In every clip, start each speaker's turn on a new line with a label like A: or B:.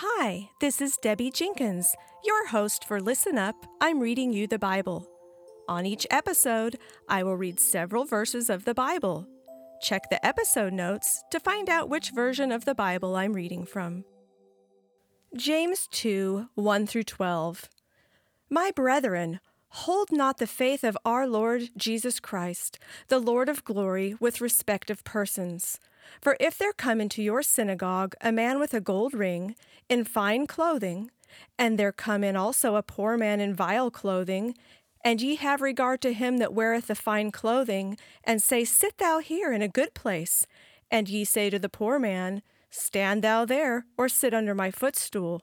A: Hi, this is Debbie Jenkins, your host for Listen Up. I'm reading you the Bible. On each episode, I will read several verses of the Bible. Check the episode notes to find out which version of the Bible I'm reading from. James 2 1 through 12. My brethren, hold not the faith of our Lord Jesus Christ, the Lord of glory, with respect of persons. For if there come into your synagogue a man with a gold ring, in fine clothing, and there come in also a poor man in vile clothing, and ye have regard to him that weareth the fine clothing, and say, Sit thou here in a good place, and ye say to the poor man, Stand thou there, or sit under my footstool.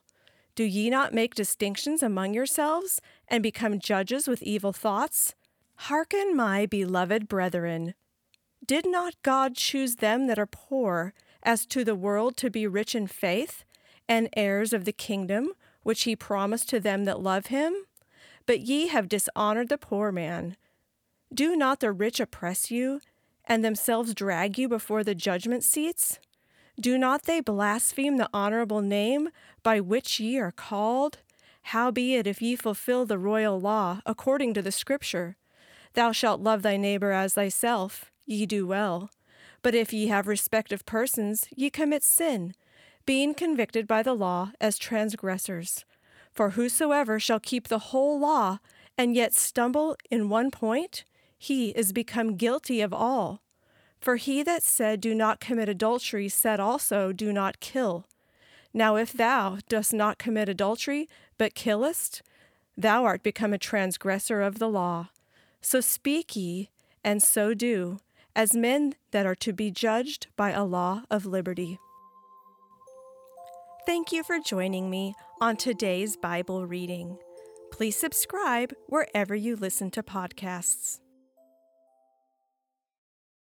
A: Do ye not make distinctions among yourselves, and become judges with evil thoughts? Hearken, my beloved brethren. Did not God choose them that are poor, as to the world, to be rich in faith, and heirs of the kingdom, which he promised to them that love him? But ye have dishonored the poor man. Do not the rich oppress you, and themselves drag you before the judgment seats? Do not they blaspheme the honorable name by which ye are called? Howbeit, if ye fulfill the royal law, according to the Scripture, Thou shalt love thy neighbor as thyself, ye do well. But if ye have respect of persons, ye commit sin, being convicted by the law as transgressors. For whosoever shall keep the whole law, and yet stumble in one point, he is become guilty of all. For he that said, Do not commit adultery, said also, Do not kill. Now if thou dost not commit adultery, but killest, thou art become a transgressor of the law. So speak ye, and so do, as men that are to be judged by a law of liberty. Thank you for joining me on today's Bible reading. Please subscribe wherever you listen to podcasts.